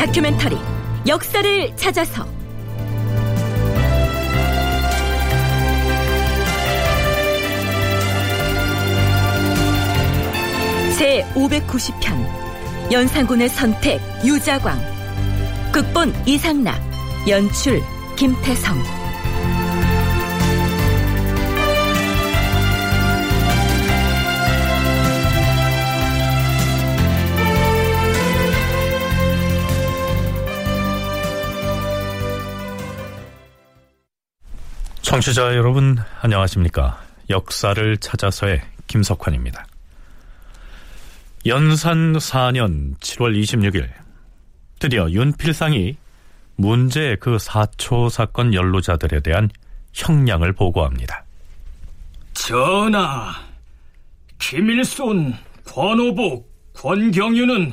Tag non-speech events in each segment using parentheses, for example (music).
다큐멘터리 역사를 찾아서. 제 590편 연산군의 선택 유자광. 극본 이상락 연출 김태성 청취자 여러분 안녕하십니까? 역사를 찾아서의 김석환입니다. 연산 4년 7월 26일 드디어 윤필상이 문제 그 사초 사건 연루자들에 대한 형량을 보고합니다. 전하, 김일손, 권오복, 권경유는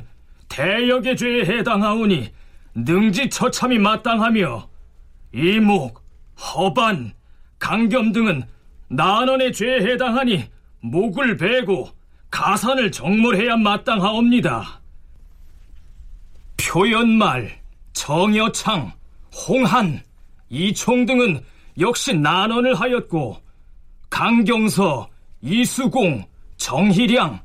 대역의 죄에 해당하오니 능지 처참히 마땅하며 이목, 허반, 강겸 등은 난원의 죄에 해당하니 목을 베고 가산을 정몰해야 마땅하옵니다. 표현말, 정여창, 홍한, 이총 등은 역시 난원을 하였고 강경서, 이수공, 정희량,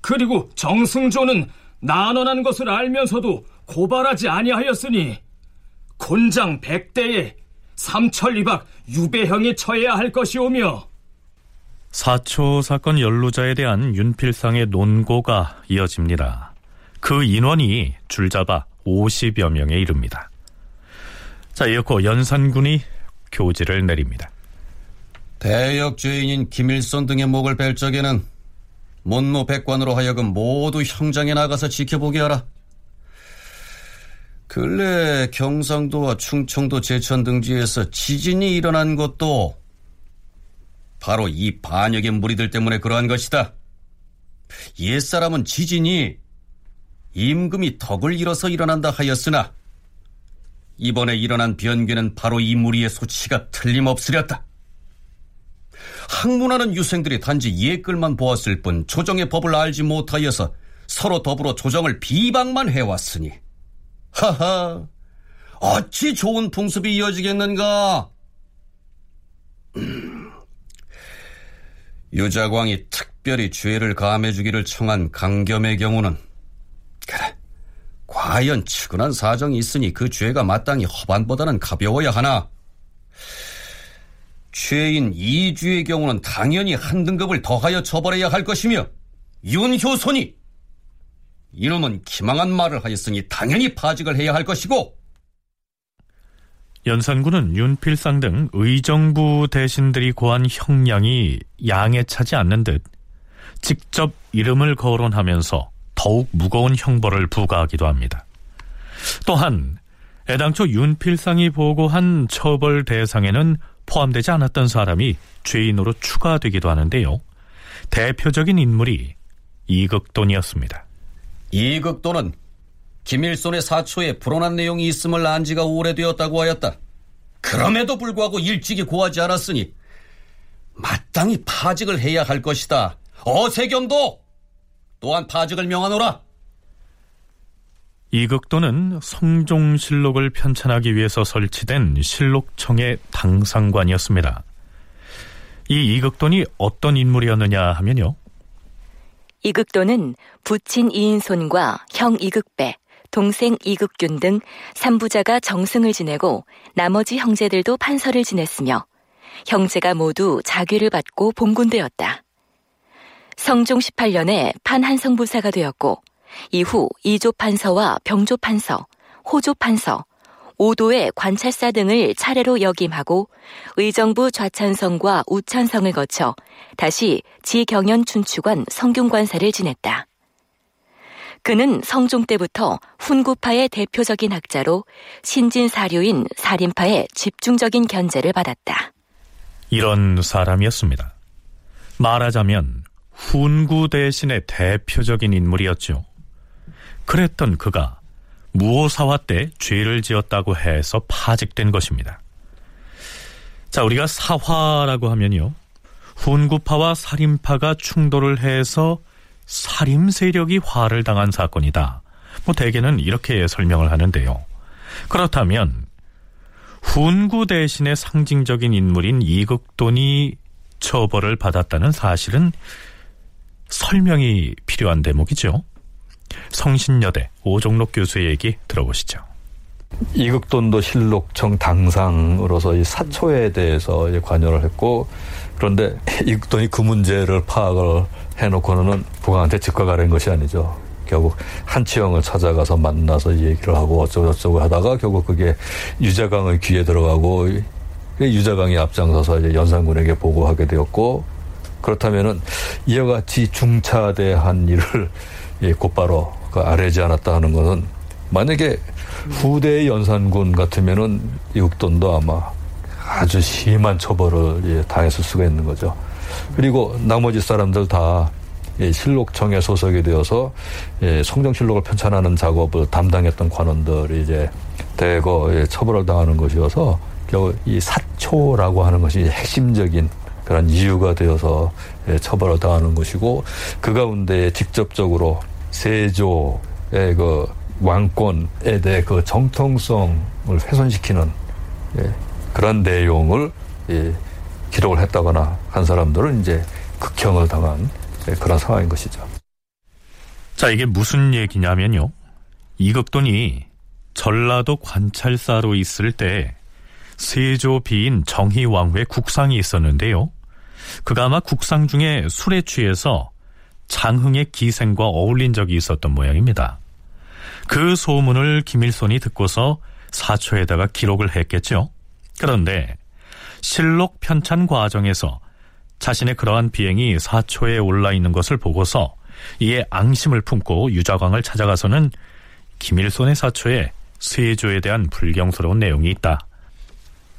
그리고 정승조는 난원한 것을 알면서도 고발하지 아니하였으니 곤장 백대에 삼천리박 유배형에 처해야 할 것이오며 사초 사건 연루자에 대한 윤필상의 논고가 이어집니다. 그 인원이 줄잡아 50여 명에 이릅니다. 자, 이어고 연산군이 교지를 내립니다. 대역 죄인인 김일손 등의 목을 뺄 적에는 문무 백관으로 하여금 모두 형장에 나가서 지켜보게 하라. 근래 경상도와 충청도 제천 등지에서 지진이 일어난 것도 바로 이 반역의 무리들 때문에 그러한 것이다. 옛사람은 지진이 임금이 덕을 잃어서 일어난다 하였으나 이번에 일어난 변괴는 바로 이 무리의 소치가 틀림없으렸다. 학문하는 유생들이 단지 예글만 보았을 뿐 조정의 법을 알지 못하여서 서로 더불어 조정을 비방만 해왔으니 하하. 어찌 좋은 풍습이 이어지겠는가? 음. 유자광이 특별히 죄를 감해주기를 청한 강겸의 경우는 그래 과연 측은한 사정이 있으니 그 죄가 마땅히 허반보다는 가벼워야 하나? 죄인 이주의 경우는 당연히 한 등급을 더하여 처벌해야 할 것이며 윤효손이 이놈은 기망한 말을 하였으니 당연히 파직을 해야 할 것이고 연산군은 윤필상 등 의정부 대신들이 고한 형량이 양에 차지 않는 듯 직접 이름을 거론하면서 더욱 무거운 형벌을 부과하기도 합니다. 또한 애당초 윤필상이 보고한 처벌 대상에는 포함되지 않았던 사람이 죄인으로 추가되기도 하는데요. 대표적인 인물이 이극돈이었습니다. 이극돈은 김일손의 사초에 불온한 내용이 있음을 안 지가 오래되었다고 하였다. 그럼에도 불구하고 일찍이 고하지 않았으니 마땅히 파직을 해야 할 것이다. 어세겸도 또한 파직을 명하노라. 이극도는 성종실록을 편찬하기 위해서 설치된 실록청의 당상관이었습니다. 이 이극돈이 어떤 인물이었느냐 하면요. 이극도는 부친 이인손과 형 이극배, 동생 이극균 등 3부자가 정승을 지내고 나머지 형제들도 판서를 지냈으며 형제가 모두 자귀를 받고 봉군되었다. 성종 18년에 판한성부사가 되었고 이후 이조 판서와 병조 판서, 호조 판서, 오도의 관찰사 등을 차례로 역임하고 의정부 좌찬성과 우찬성을 거쳐 다시 지경연 춘추관 성균관사를 지냈다. 그는 성종 때부터 훈구파의 대표적인 학자로 신진사류인 살인파의 집중적인 견제를 받았다. 이런 사람이었습니다. 말하자면 훈구 대신의 대표적인 인물이었죠. 그랬던 그가 무오사화 때 죄를 지었다고 해서 파직된 것입니다. 자, 우리가 사화라고 하면요. 훈구파와 살인파가 충돌을 해서 살인 세력이 화를 당한 사건이다. 뭐 대개는 이렇게 설명을 하는데요. 그렇다면 훈구 대신의 상징적인 인물인 이극돈이 처벌을 받았다는 사실은 설명이 필요한 대목이죠. 성신여대 오종록 교수의 얘기 들어보시죠. 이극돈도 실록청 당상으로서 이 사초에 대해서 관여를 했고 그런데 이극돈이 그 문제를 파악을 해놓고는 부강한테 즉각하는 것이 아니죠. 결국 한치영을 찾아가서 만나서 얘기를 하고 어쩌고저쩌고 하다가 결국 그게 유자강의 귀에 들어가고 유자강이 앞장서서 이제 연산군에게 보고하게 되었고 그렇다면은 이와 같이 중차대한 일을 곧바로 그 아뢰지 않았다 하는 것은 만약에 후대의 연산군 같으면은 이국돈도 아마 아주 심한 처벌을 당했을 수가 있는 거죠. 그리고 나머지 사람들 다 실록청에 소속이 되어서 성정실록을 편찬하는 작업을 담당했던 관원들이 이제 대거 처벌을 당하는 것이어서 겨우 이 사초라고 하는 것이 핵심적인 그런 이유가 되어서 처벌을 당하는 것이고 그 가운데 직접적으로 세조의 그 왕권에 대해 그 정통성을 훼손시키는 그런 내용을 기록을 했다거나 한 사람들은 이제 극형을 당한 그런 상황인 것이죠. 자, 이게 무슨 얘기냐면요. 이극돈이 전라도 관찰사로 있을 때 세조 비인 정희왕후의 국상이 있었는데요. 그가 아마 국상 중에 술에 취해서 장흥의 기생과 어울린 적이 있었던 모양입니다. 그 소문을 김일손이 듣고서 사초에다가 기록을 했겠죠. 그런데 실록 편찬 과정에서 자신의 그러한 비행이 사초에 올라 있는 것을 보고서 이에 앙심을 품고 유자광을 찾아가서는 김일손의 사초에 세조에 대한 불경스러운 내용이 있다.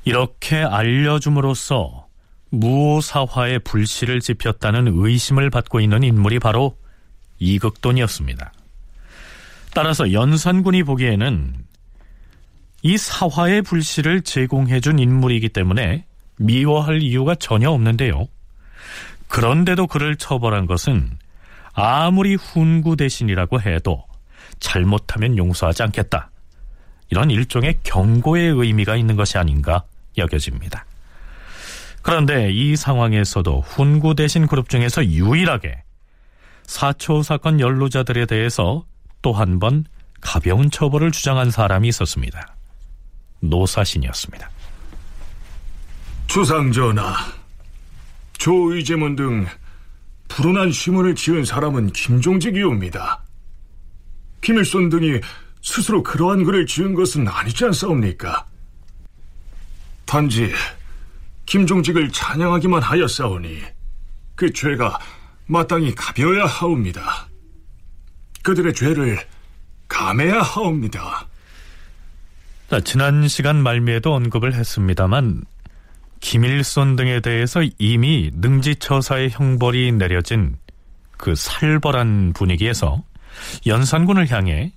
이렇게 알려줌으로써 무오사화의 불씨를 지폈다는 의심을 받고 있는 인물이 바로 이극돈이었습니다. 따라서 연산군이 보기에는 이 사화의 불씨를 제공해준 인물이기 때문에 미워할 이유가 전혀 없는데요. 그런데도 그를 처벌한 것은 아무리 훈구 대신이라고 해도 잘못하면 용서하지 않겠다. 이런 일종의 경고의 의미가 있는 것이 아닌가 여겨집니다. 그런데 이 상황에서도 훈구 대신 그룹 중에서 유일하게 사초 사건 연루자들에 대해서 또 한 번 가벼운 처벌을 주장한 사람이 있었습니다. 노사신이었습니다. 주상전하, 조의제문 등 불운한 시문을 지은 사람은 김종직이옵니다. 김일손 등이 스스로 그러한 글을 지은 것은 아니지 않사옵니까? 단지 김종직을 찬양하기만 하였사오니 그 죄가 마땅히 가벼야 하옵니다. 그들의 죄를 감해야 하옵니다. 자, 지난 시간 말미에도 언급을 했습니다만 김일손 등에 대해서 이미 능지처사의 형벌이 내려진 그 살벌한 분위기에서 연산군을 향해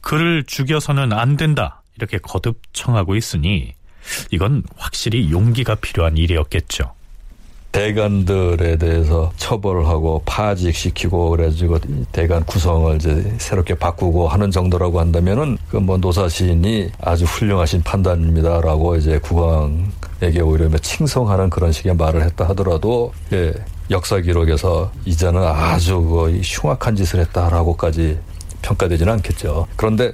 그를 죽여서는 안 된다 이렇게 거듭 청하고 있으니 이건 확실히 용기가 필요한 일이었겠죠. 대관들에 대해서 처벌을 하고 파직시키고 그래가지고 대관 구성을 이제 새롭게 바꾸고 하는 정도라고 한다면은 그뭐 노사신이 아주 훌륭하신 판단입니다라고 이제 국왕에게 오히려 칭송하는 그런 식의 말을 했다 하더라도 예, 역사 기록에서 이제는 아주 그 흉악한 짓을 했다라고까지 평가되지는 않겠죠. 그런데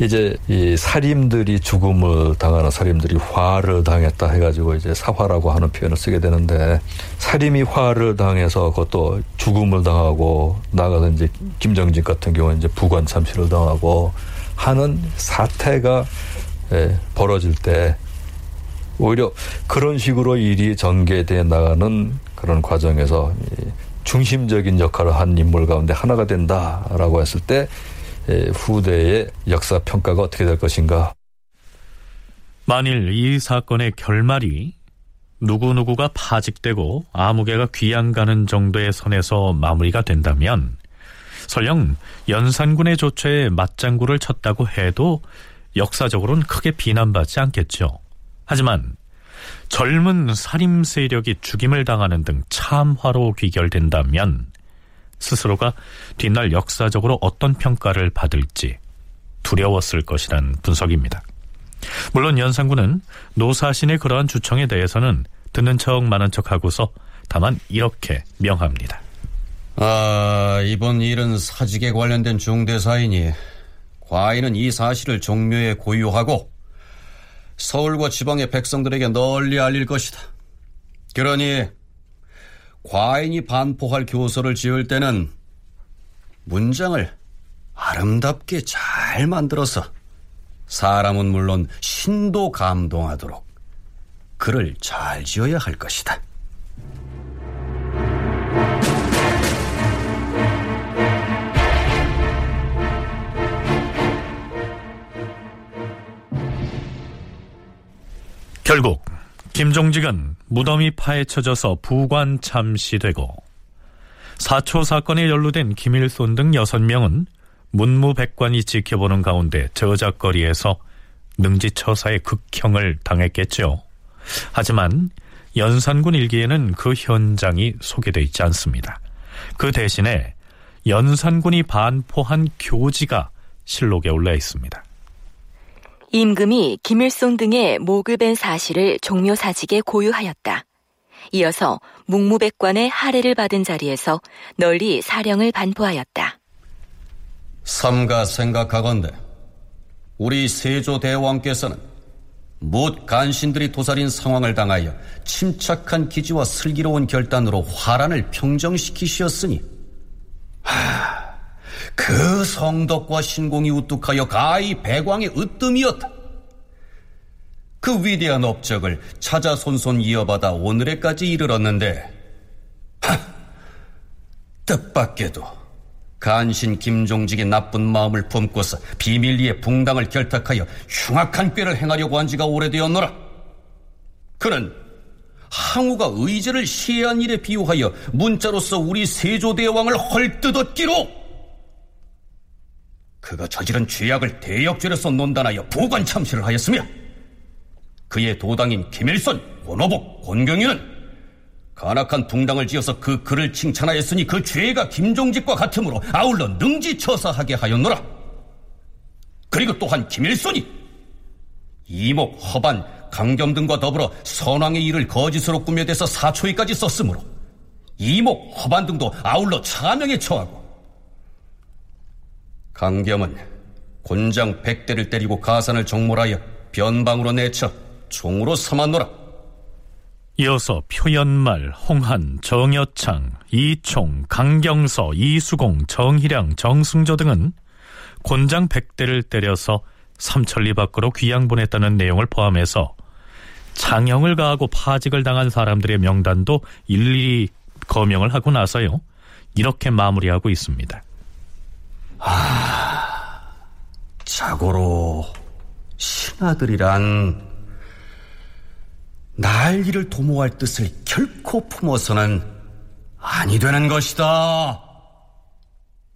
이제 이 살인들이 죽음을 당하는 살인들이 화를 당했다 해가지고 이제 사화라고 하는 표현을 쓰게 되는데 살인이 화를 당해서 그것도 죽음을 당하고 나가서 이제 김정진 같은 경우는 이제 부관 참시를 당하고 하는 사태가 예, 벌어질 때 오히려 그런 식으로 일이 전개돼 나가는 그런 과정에서 중심적인 역할을 한 인물 가운데 하나가 된다라고 했을 때 후대의 역사 평가가 어떻게 될 것인가. 만일 이 사건의 결말이 누구누구가 파직되고 아무개가 귀양 가는 정도의 선에서 마무리가 된다면 설령 연산군의 조처에 맞장구를 쳤다고 해도 역사적으로는 크게 비난받지 않겠죠. 하지만 젊은 살림 세력이 죽임을 당하는 등 참화로 귀결된다면 스스로가 뒷날 역사적으로 어떤 평가를 받을지 두려웠을 것이란 분석입니다. 물론 연산군은 노사신의 그러한 주청에 대해서는 듣는 척 마는 척 하고서 다만 이렇게 명합니다. 아, 이번 일은 사직에 관련된 중대사이니 과인은 이 사실을 종묘에 고유하고 서울과 지방의 백성들에게 널리 알릴 것이다. 그러니 과인이 반포할 교서를 지을 때는 문장을 아름답게 잘 만들어서 사람은 물론 신도 감동하도록 글을 잘 지어야 할 것이다. 결국 김종직은 무덤이 파헤쳐져서 부관 참시되고 사초 사건에 연루된 김일손 등 여섯 명은 문무백관이 지켜보는 가운데 저작거리에서 능지처사의 극형을 당했겠죠. 하지만 연산군 일기에는 그 현장이 소개되어 있지 않습니다. 그 대신에 연산군이 반포한 교지가 실록에 올라 있습니다. 임금이 김일손 등의 목을 벤 사실을 종묘사직에 고유하였다. 이어서 묵무백관의 하례를 받은 자리에서 널리 사령을 반포하였다. 삼가 생각하건대 우리 세조대왕께서는 못 간신들이 도살인 상황을 당하여 침착한 기지와 슬기로운 결단으로 화란을 평정시키시었으니 하, 그 성덕과 신공이 우뚝하여 가히 백왕의 으뜸이었다. 그 위대한 업적을 찾아 손손 이어받아 오늘에까지 이르렀는데 하, 뜻밖에도 간신 김종직의 나쁜 마음을 품고서 비밀리에 붕당을 결탁하여 흉악한 꾀를 행하려고 한 지가 오래되었노라. 그는 항우가 의제를 시해한 일에 비유하여 문자로서 우리 세조대왕을 헐뜯었기로 그가 저지른 죄악을 대역죄로서 논단하여 부관 참시를 하였으며 그의 도당인 김일손, 권오복, 권경윤은 간악한 붕당을 지어서 그 글을 칭찬하였으니 그 죄가 김종직과 같으므로 아울러 능지처사하게 하였노라. 그리고 또한 김일손이 이목, 허반, 강겸 등과 더불어 선왕의 일을 거짓으로 꾸며대서 사초위까지 썼으므로 이목, 허반 등도 아울러 차명에 처하고 강겸은 곤장 백대를 때리고 가산을 정몰하여 변방으로 내쳐 종으로 삼았노라. 이어서 표연말, 홍한, 정여창, 이총, 강경서, 이수공, 정희량, 정승조 등은 곤장 백대를 때려서 삼천리 밖으로 귀양 보냈다는 내용을 포함해서 장형을 가하고 파직을 당한 사람들의 명단도 일일이 거명을 하고 나서요. 이렇게 마무리하고 있습니다. 아, 자고로 신하들이란 난리를 도모할 뜻을 결코 품어서는 아니 되는 것이다.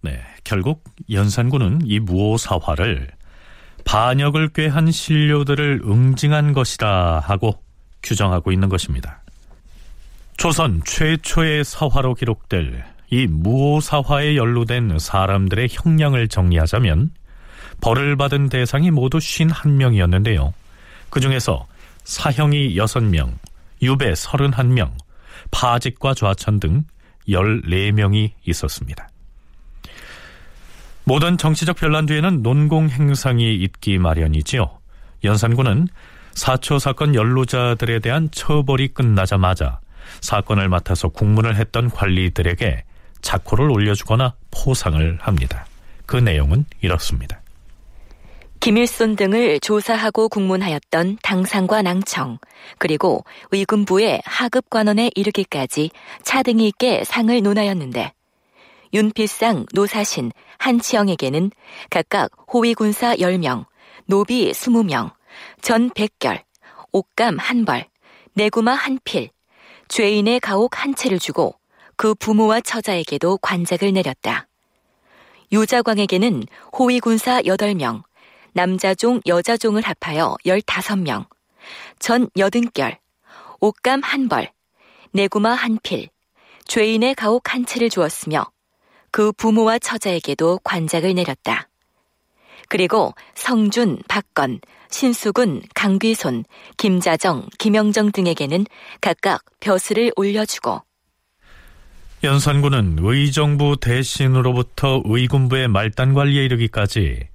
네, 결국 연산군은 이 무오사화를 반역을 꾀한 신료들을 응징한 것이다 하고 규정하고 있는 것입니다. 조선 최초의 사화로 기록될 이 무오사화에 연루된 사람들의 형량을 정리하자면 벌을 받은 대상이 모두 51명이었는데요. 그 중에서 사형이 6명, 유배 31명, 파직과 좌천 등 14명이 있었습니다. 모든 정치적 변란 뒤에는 논공 행상이 있기 마련이지요. 연산군은 사초 사건 연루자들에 대한 처벌이 끝나자마자 사건을 맡아서 국문을 했던 관리들에게 자코를 올려주거나 포상을 합니다. 그 내용은 이렇습니다. 김일손 등을 조사하고 국문하였던 당상과 낭청, 그리고 의금부의 하급관원에 이르기까지 차등이 있게 상을 논하였는데, 윤필상, 노사신, 한치영에게는 각각 호위군사 10명, 노비 20명, 전 100결, 옥감 한 벌, 내구마 한 필, 죄인의 가옥 한 채를 주고 그 부모와 처자에게도 관작을 내렸다. 유자광에게는 호위 군사 8명, 남자종, 여자종을 합하여 15명, 전 80결, 옥감 한 벌, 내구마 한 필, 죄인의 가옥 한 채를 주었으며 그 부모와 처자에게도 관작을 내렸다. 그리고 성준, 박건, 신수군, 강귀손, 김자정, 김영정 등에게는 각각 벼슬을 올려주고 연산군은 의정부 대신으로부터 의군부의 말단 관리에 이르기까지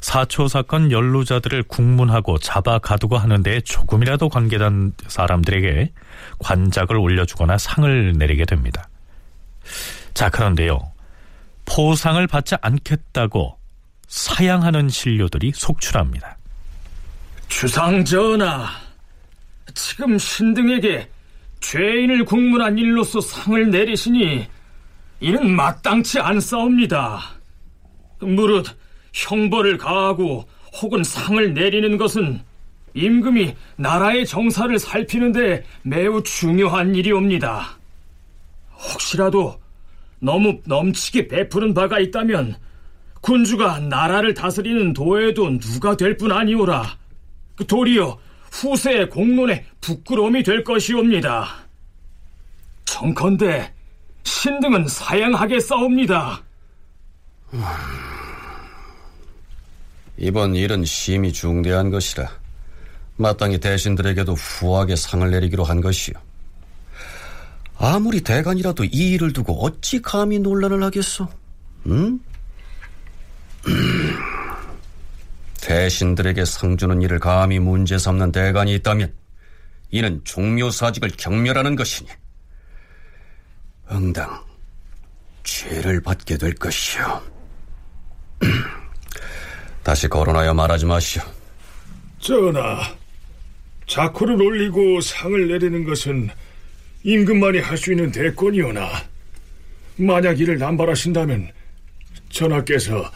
사초 사건 연루자들을 국문하고 잡아 가두고 하는 데 조금이라도 관계된 사람들에게 관작을 올려주거나 상을 내리게 됩니다. 자, 그런데요. 포상을 받지 않겠다고 사양하는 신료들이 속출합니다. 주상전하, 지금 신등에게 죄인을 국문한 일로서 상을 내리시니 이는 마땅치 않사옵니다. 무릇 형벌을 가하고 혹은 상을 내리는 것은 임금이 나라의 정사를 살피는데 매우 중요한 일이옵니다. 혹시라도 너무 넘치게 베푸는 바가 있다면 군주가 나라를 다스리는 도에도 누가 될 뿐 아니오라. 그 도리어 후세의 공론에 부끄러움이 될 것이옵니다. 청컨대 신등은 사양하게 싸웁니다. 이번 일은 심히 중대한 것이라 마땅히 대신들에게도 후하게 상을 내리기로 한 것이요. 아무리 대간이라도 이 일을 두고 어찌 감히 논란을 하겠소? 응? 대신들에게 상 주는 일을 감히 문제 삼는 대간이 있다면 이는 종묘사직을 경멸하는 것이니 응당 죄를 받게 될 것이요. (clears throat) 다시 거론하여 말하지 마시오. 전하, 자코를 올리고 상을 내리는 것은 임금만이 할 수 있는 대권이오나 만약 이를 남발하신다면 전하께서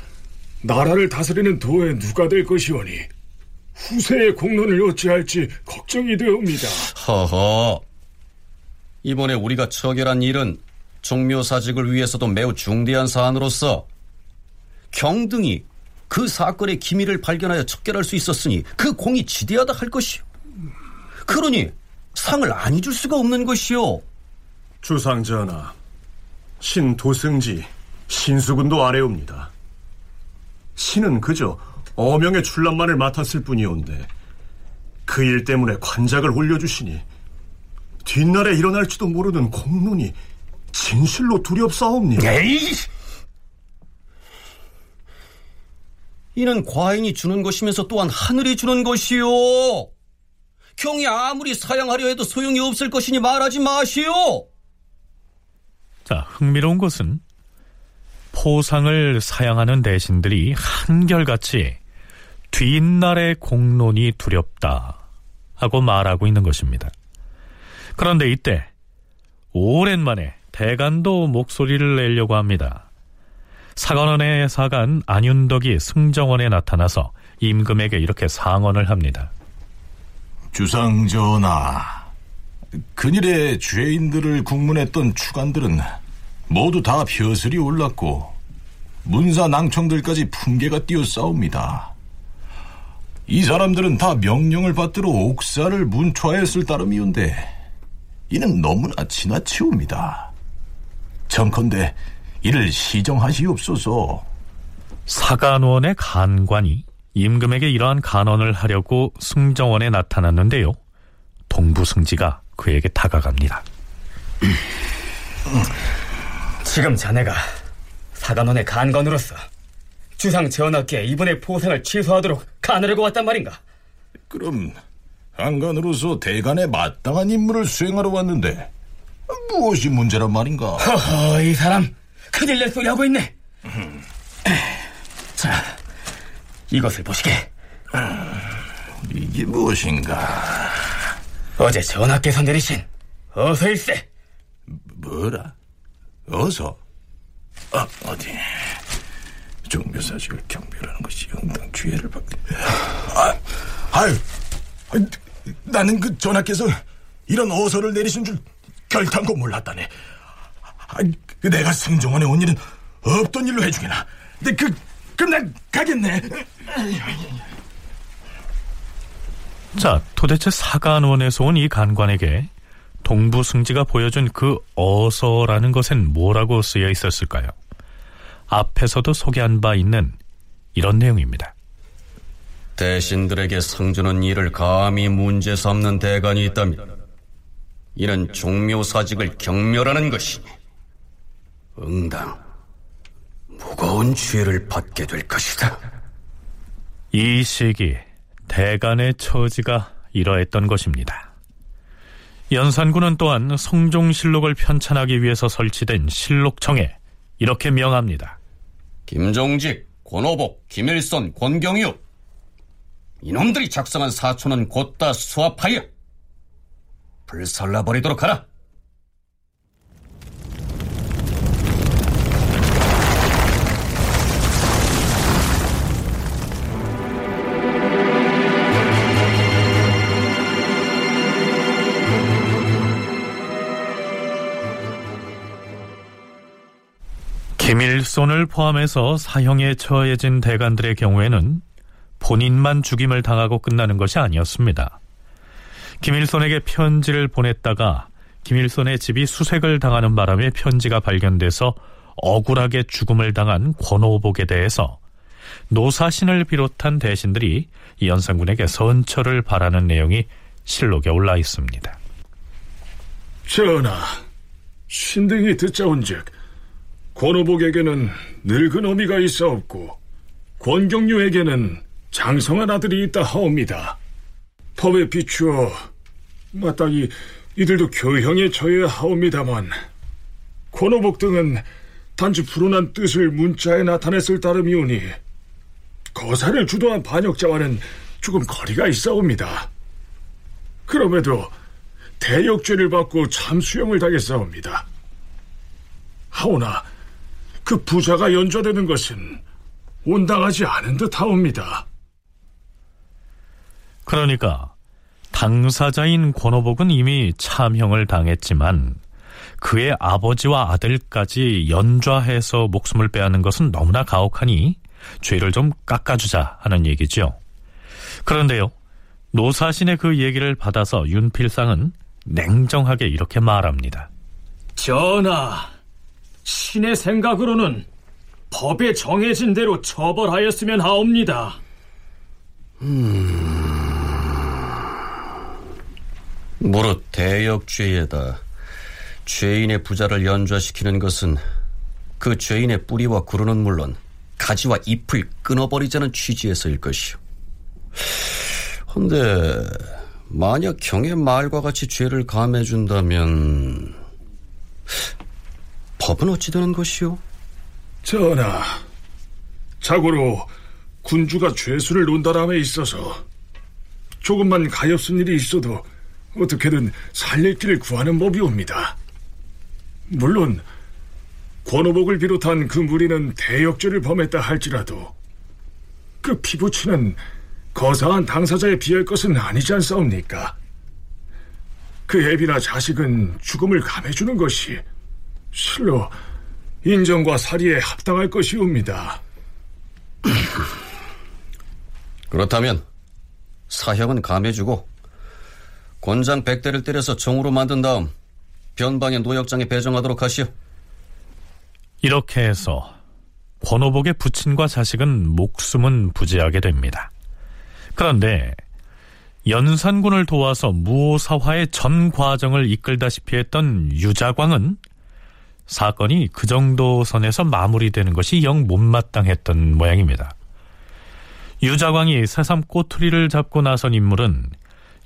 나라를 다스리는 도에 누가 될 것이오니 후세의 공론을 어찌할지 걱정이 되옵니다. 허허. 이번에 우리가 처결한 일은 종묘사직을 위해서도 매우 중대한 사안으로서 경등이 그 사건의 기밀을 발견하여 척결할 수 있었으니 그 공이 지대하다 할 것이오. 그러니 상을 안 잊을 수가 없는 것이오. 주상전하, 신도승지, 신수군도 아래옵니다. 신은 그저 어명의 출람만을 맡았을 뿐이온데 그 일 때문에 관작을 올려주시니 뒷날에 일어날지도 모르는 공론이 진실로 두렵사옵니다. 에이! 이는 과인이 주는 것이면서 또한 하늘이 주는 것이요. 경이 아무리 사양하려 해도 소용이 없을 것이니 말하지 마시오. 자, 흥미로운 것은 포상을 사양하는 대신들이 한결같이 뒷날의 공론이 두렵다 하고 말하고 있는 것입니다. 그런데 이때 오랜만에 대간도 목소리를 내려고 합니다. 사관원의 사관 안윤덕이 승정원에 나타나서 임금에게 이렇게 상언을 합니다. 주상전하, 근일에 죄인들을 국문했던 추관들은 모두 다 벼슬이 올랐고 문사 낭청들까지 풍계가 뛰어싸웁니다. 이 사람들은 다 명령을 받들어 옥사를 문초하였을 따름이온데 이는 너무나 지나치옵니다. 정컨대 이를 시정하시옵소서. 사간원의 간관이 임금에게 이러한 간언을 하려고 승정원에 나타났는데요. 동부승지가 그에게 다가갑니다. (clears throat) 지금 자네가 사간원의 간관으로서 주상 전하께 이번의 포상을 취소하도록 간으려고 왔단 말인가? 그럼 한간으로서 대간에 마땅한 임무를 수행하러 왔는데 무엇이 문제란 말인가? 허허, 이 사람 큰일 낼 소리 하고 있네. (clears throat) 자, 이것을 보시게. 이게 무엇인가? 어제 전하께서 내리신 어서일세. 뭐라? 어서? 아, 어디? 종묘사직을 경멸하는 것이 응당 죄를 받게. 아, 아유, 아유, 나는 그 전하께서 이런 어서를 내리신 줄 결탄코 몰랐다네. 아, 그 내가 승정원에 온 일은 없던 일로 해주기나. 근데 그, 그럼 난 가겠네. 자, 도대체 사간원에서 온 이 간관에게 동부 승지가 보여준 그 어서라는 것엔 뭐라고 쓰여 있었을까요? 앞에서도 소개한 바 있는 이런 내용입니다. 대신들에게 상주는 이를 감히 문제 삼는 대간이 있다면 이는 종묘사직을 경멸하는 것이니 응당 무거운 죄를 받게 될 것이다. 이 시기 대간의 처지가 이러했던 것입니다. 연산군은 또한 성종실록을 편찬하기 위해서 설치된 실록청에 이렇게 명합니다. 김종직, 권오복, 김일선, 권경유 이놈들이 작성한 사초는 곧다 수합하여 불살라버리도록 하라. 김일손을 포함해서 사형에 처해진 대간들의 경우에는 본인만 죽임을 당하고 끝나는 것이 아니었습니다. 김일손에게 편지를 보냈다가 김일손의 집이 수색을 당하는 바람에 편지가 발견돼서 억울하게 죽음을 당한 권오복에 대해서 노사신을 비롯한 대신들이 이 연산군에게 선처를 바라는 내용이 실록에 올라 있습니다. 전하, 신등이 듣자온즉 권오복에게는 늙은 어미가 있어없고 권경유에게는 장성한 아들이 있다 하옵니다. 법에 비추어 마땅히 이들도 교형에 처해야 하옵니다만 권오복 등은 단지 불운한 뜻을 문자에 나타냈을 따름이오니 거사를 주도한 반역자와는 조금 거리가 있사옵니다. 그럼에도 대역죄를 받고 참수형을 당했사옵니다. 하오나 그 부자가 연좌되는 것은 온당하지 않은 듯하옵니다. 그러니까 당사자인 권오복은 이미 참형을 당했지만 그의 아버지와 아들까지 연좌해서 목숨을 빼앗는 것은 너무나 가혹하니 죄를 좀 깎아주자 하는 얘기죠. 그런데요, 노사신의 그 얘기를 받아서 윤필상은 냉정하게 이렇게 말합니다. 전하, 신의 생각으로는 법에 정해진 대로 처벌하였으면 하옵니다. 음... 무릇 대역죄에다 죄인의 부자를 연좌시키는 것은 그 죄인의 뿌리와 구루는 물론 가지와 잎을 끊어버리자는 취지에서일 것이오. 헌데 만약 경의 말과 같이 죄를 감해준다면 법은 어찌 되는 것이오? 전하, 자고로 군주가 죄수를 논다람에 있어서 조금만 가엾은 일이 있어도 어떻게든 살릴 길을 구하는 법이옵니다. 물론 권오복을 비롯한 그 무리는 대역죄를 범했다 할지라도 그 피부치는 거사한 당사자에 비할 것은 아니지 않사옵니까? 그 애비나 자식은 죽음을 감해주는 것이 실로 인정과 사리에 합당할 것이옵니다. 그렇다면 사형은 감해주고 권장 백대를 때려서 정으로 만든 다음 변방의 노역장에 배정하도록 하시오. 이렇게 해서 권오복의 부친과 자식은 목숨은 부지하게 됩니다. 그런데 연산군을 도와서 무오사화의 전 과정을 이끌다시피 했던 유자광은 사건이 그 정도 선에서 마무리되는 것이 영 못마땅했던 모양입니다. 유자광이 새삼 꼬투리를 잡고 나선 인물은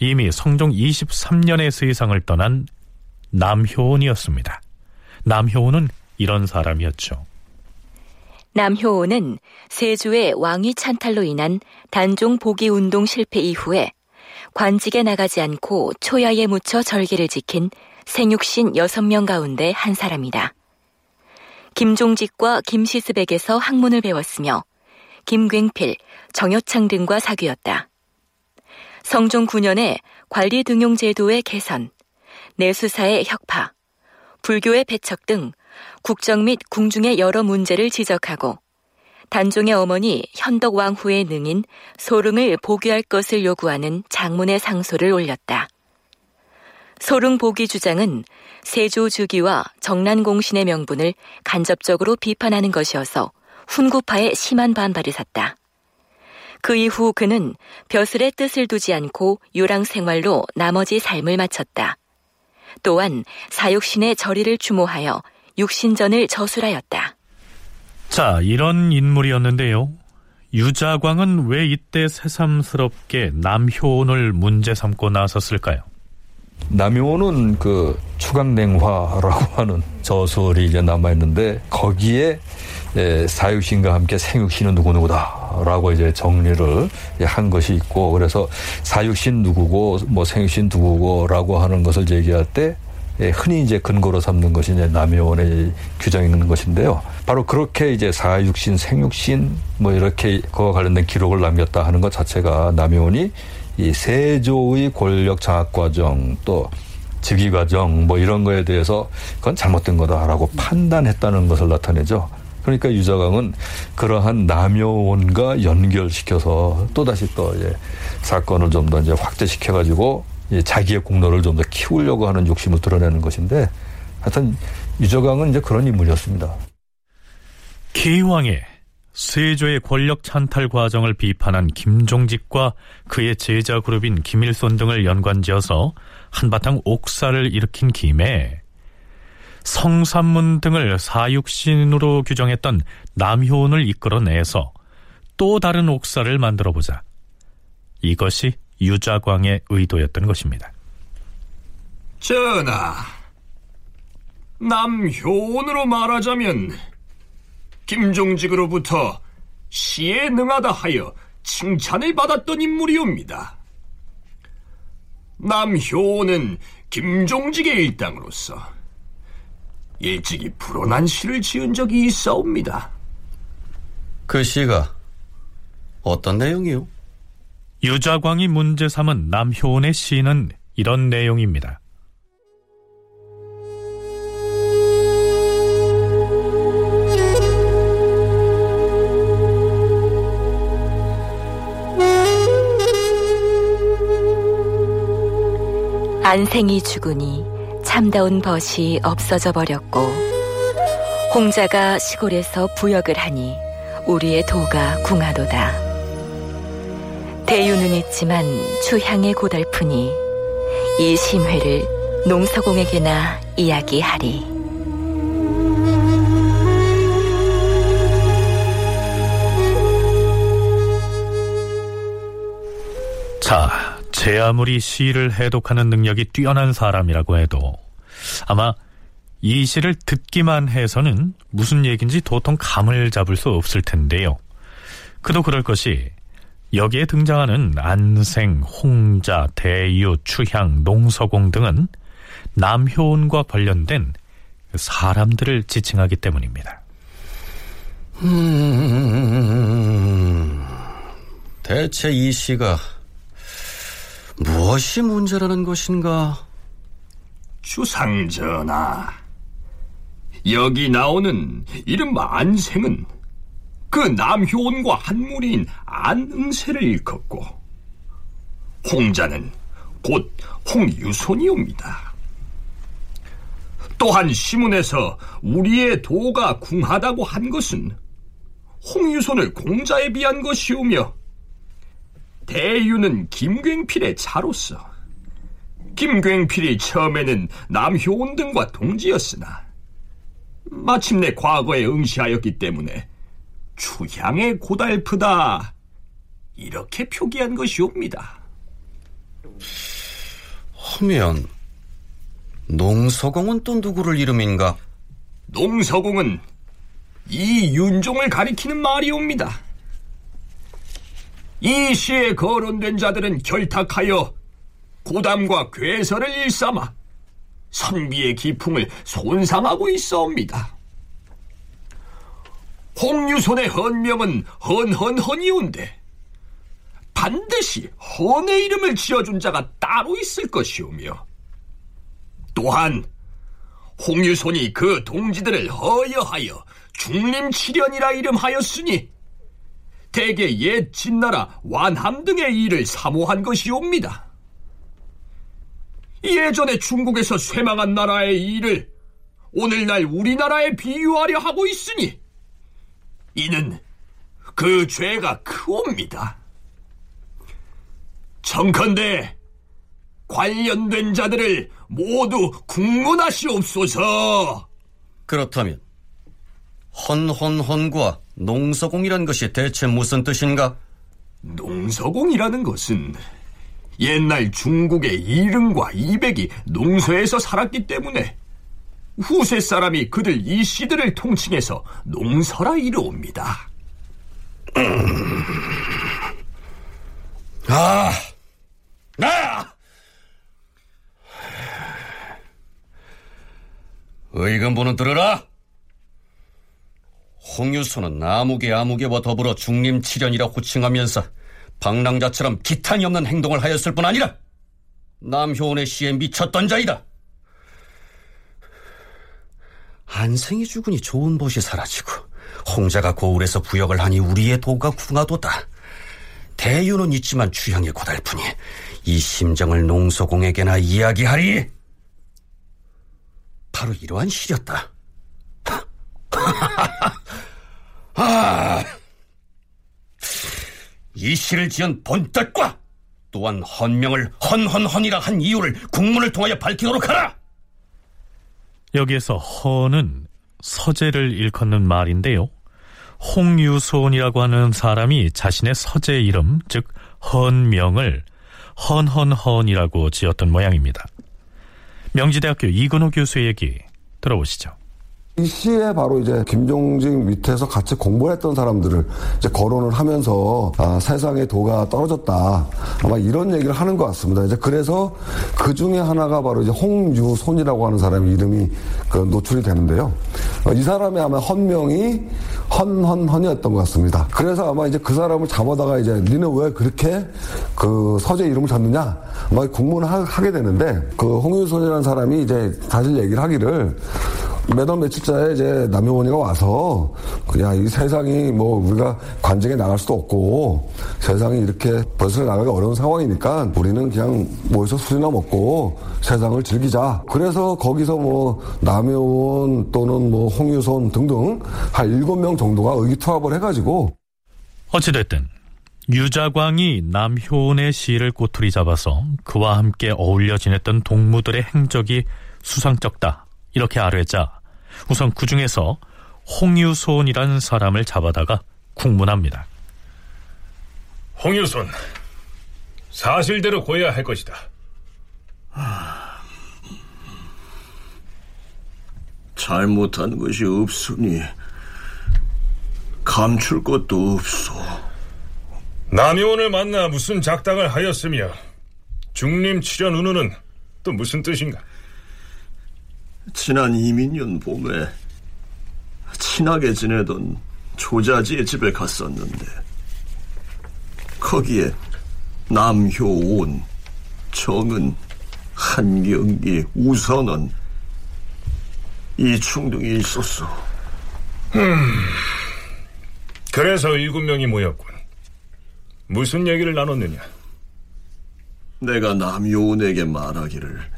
이미 성종 23년의 세상을 떠난 남효원이었습니다. 남효원은 이런 사람이었죠. 남효원은 세주의 왕위 찬탈로 인한 단종 보기 운동 실패 이후에 관직에 나가지 않고 초야에 묻혀 절기를 지킨 생육신 6명 가운데 한 사람이다. 김종직과 김시습에게서 학문을 배웠으며 김굉필, 정여창 등과 사귀었다. 성종 9년에 관리 등용 제도의 개선, 내수사의 혁파, 불교의 배척 등 국정 및 궁중의 여러 문제를 지적하고 단종의 어머니 현덕 왕후의 능인 소릉을 보귀할 것을 요구하는 장문의 상소를 올렸다. 소릉 보귀 주장은 세조 주기와 정난공신의 명분을 간접적으로 비판하는 것이어서 훈구파에 심한 반발을 샀다. 그 이후 그는 벼슬의 뜻을 두지 않고 유랑 생활로 나머지 삶을 마쳤다. 또한 사육신의 절의를 추모하여 육신전을 저술하였다. 자, 이런 인물이었는데요. 유자광은 왜 이때 새삼스럽게 남효온을 문제 삼고 나섰을까요? 남효온은 그 추강냉화라고 (laughs) 하는 저술이 이제 남아있는데 거기에 사육신과 함께 생육신은 누구누구다라고 이제 정리를 한 것이 있고 그래서 사육신 누구고 뭐 생육신 누구고라고 하는 것을 얘기할 때 흔히 이제 근거로 삼는 것이 이제 남효원의 규정이 있는 것인데요. 바로 그렇게 이제 사육신, 생육신 뭐 이렇게 그와 관련된 기록을 남겼다 하는 것 자체가 남효원이 이 세조의 권력 장악 과정 또 즉위 과정 뭐 이런 거에 대해서 그건 잘못된 거다라고 판단했다는 것을 나타내죠. 그러니까 유자강은 그러한 남효원과 연결시켜서 또다시 또 이제 사건을 좀 더 이제 확대시켜 가지고 자기의 공로를 좀 더 키우려고 하는 욕심을 드러내는 것인데 하여튼 유저강은 이제 그런 인물이었습니다. 기왕의 세조의 권력 찬탈 과정을 비판한 김종직과 그의 제자 그룹인 김일손 등을 연관지어서 한바탕 옥사를 일으킨 김에 성산문 등을 사육신으로 규정했던 남효원을 이끌어내서 또 다른 옥사를 만들어 보자. 이것이 유자광의 의도였던 것입니다. 전하, 남효원으로 말하자면 김종직으로부터 시에 능하다 하여 칭찬을 받았던 인물이옵니다. 남효원은 김종직의 일당으로서 일찍이 불온한 시를 지은 적이 있사옵니다. 그 시가 어떤 내용이요? 유자광이 문제 삼은 남효원의 시는 이런 내용입니다. 안생이 죽으니 참다운 벗이 없어져 버렸고 홍자가 시골에서 부역을 하니 우리의 도가 궁하도다. 대유는 있지만 추향의 고달프니 이 심회를 농서공에게나 이야기하리. 자, 제 아무리 시를 해독하는 능력이 뛰어난 사람이라고 해도 아마 이 시를 듣기만 해서는 무슨 얘기인지 도통 감을 잡을 수 없을 텐데요. 그도 그럴 것이 여기에 등장하는 안생, 홍자, 대유, 추향, 농서공 등은 남효원과 관련된 사람들을 지칭하기 때문입니다. 음, 대체 이 시가 무엇이 문제라는 것인가? 주상전하, 여기 나오는 이른바 안생은 그 남효원과 한무리인 안응세를 일컫고 홍자는 곧 홍유손이옵니다. 또한 시문에서 우리의 도가 궁하다고 한 것은 홍유손을 공자에 비한 것이오며 대유는 김굉필의 차로서 김굉필이 처음에는 남효원 등과 동지였으나 마침내 과거에 응시하였기 때문에 추향의 고달프다 이렇게 표기한 것이옵니다. 하면 농서공은 또 누구를 이름인가? 농서공은 이 윤종을 가리키는 말이옵니다. 이 시에 거론된 자들은 결탁하여 고담과 괴설을 일삼아 선비의 기풍을 손상하고 있어옵니다. 홍유손의 헌명은 헌헌헌이온데 반드시 헌의 이름을 지어준 자가 따로 있을 것이오며 또한 홍유손이 그 동지들을 허여하여 중림치련이라 이름하였으니 대개 옛 진나라 완함 등의 일을 사모한 것이옵니다. 예전에 중국에서 쇠망한 나라의 일을 오늘날 우리나라에 비유하려 하고 있으니 이는 그 죄가 크옵니다. 청컨대 관련된 자들을 모두 국문하시옵소서. 그렇다면 헌헌헌과 농서공이란 것이 대체 무슨 뜻인가? 농서공이라는 것은 옛날 중국의 이릉과 이백이 농서에서 살았기 때문에 후세 사람이 그들 이 씨들을 통칭해서 농서라 이르옵니다. (clears throat) 아, 아! 의금부는 들으라. 홍유소는 아무개 아무개와 더불어 중림치련이라 호칭하면서 방랑자처럼 기탄이 없는 행동을 하였을 뿐 아니라 남효원의 시에 미쳤던 자이다. 안생이 죽으니 좋은 곳이 사라지고 홍자가 고을에서 부역을 하니 우리의 도가 궁하도다. 대유는 있지만 취향이 고달프니 이 심정을 농소공에게나 이야기하리. 바로 이러한 시였다. (laughs) 아, 이 시를 지은 본뜻과 또한 헌명을 헌헌헌이라 한 이유를 국문을 통하여 밝히도록 하라. 여기에서 헌은 서재를 일컫는 말인데요. 홍유손이라고 하는 사람이 자신의 서재 이름, 즉 헌명을 헌헌헌이라고 지었던 모양입니다. 명지대학교 이근호 교수의 얘기 들어보시죠. 이 시에 바로 이제 김종직 밑에서 같이 공부했던 사람들을 이제 거론을 하면서 아, 세상의 도가 떨어졌다 아마 이런 얘기를 하는 것 같습니다. 이제 그래서 그 중에 하나가 바로 이제 홍유손이라고 하는 사람의 이름이 그 노출이 되는데요. 어, 이 사람의 아마 헌명이 헌헌헌이었던 것 같습니다. 그래서 아마 이제 그 사람을 잡아다가 이제 니는 왜 그렇게 그 서재 이름을 졌느냐 아마 국문을 하 게 되는데 그 홍유손이라는 사람이 이제 사실 얘기를 하기를 매달 며칠째에 이제 남효원이가 와서 야 이 세상이 뭐 우리가 관직에 나갈 수도 없고 세상이 이렇게 벌써 나가기 어려운 상황이니까 우리는 그냥 모여서 술이나 먹고 세상을 즐기자. 그래서 거기서 뭐 남효원 또는 뭐 홍유손 등등 한 일곱 명 정도가 의기투합을 해가지고 어찌됐든 유자광이 남효원의 시를 꼬투리 잡아서 그와 함께 어울려 지냈던 동무들의 행적이 수상쩍다 이렇게 아뢰자 우선 그 중에서 홍유손이라는 사람을 잡아다가 국문합니다. 홍유손, 사실대로 고해야 할 것이다. 잘못한 것이 없으니 감출 것도 없소. 남의원을 만나 무슨 작당을 하였으며 중림 출연 운우는 또 무슨 뜻인가? 지난 이민년 봄에 친하게 지내던 조자지의 집에 갔었는데 거기에 남효온, 정은, 한경기, 우선은 이 충동이 있었어. 음, 그래서 일곱 명이 모였군. 무슨 얘기를 나눴느냐? 내가 남효온에게 말하기를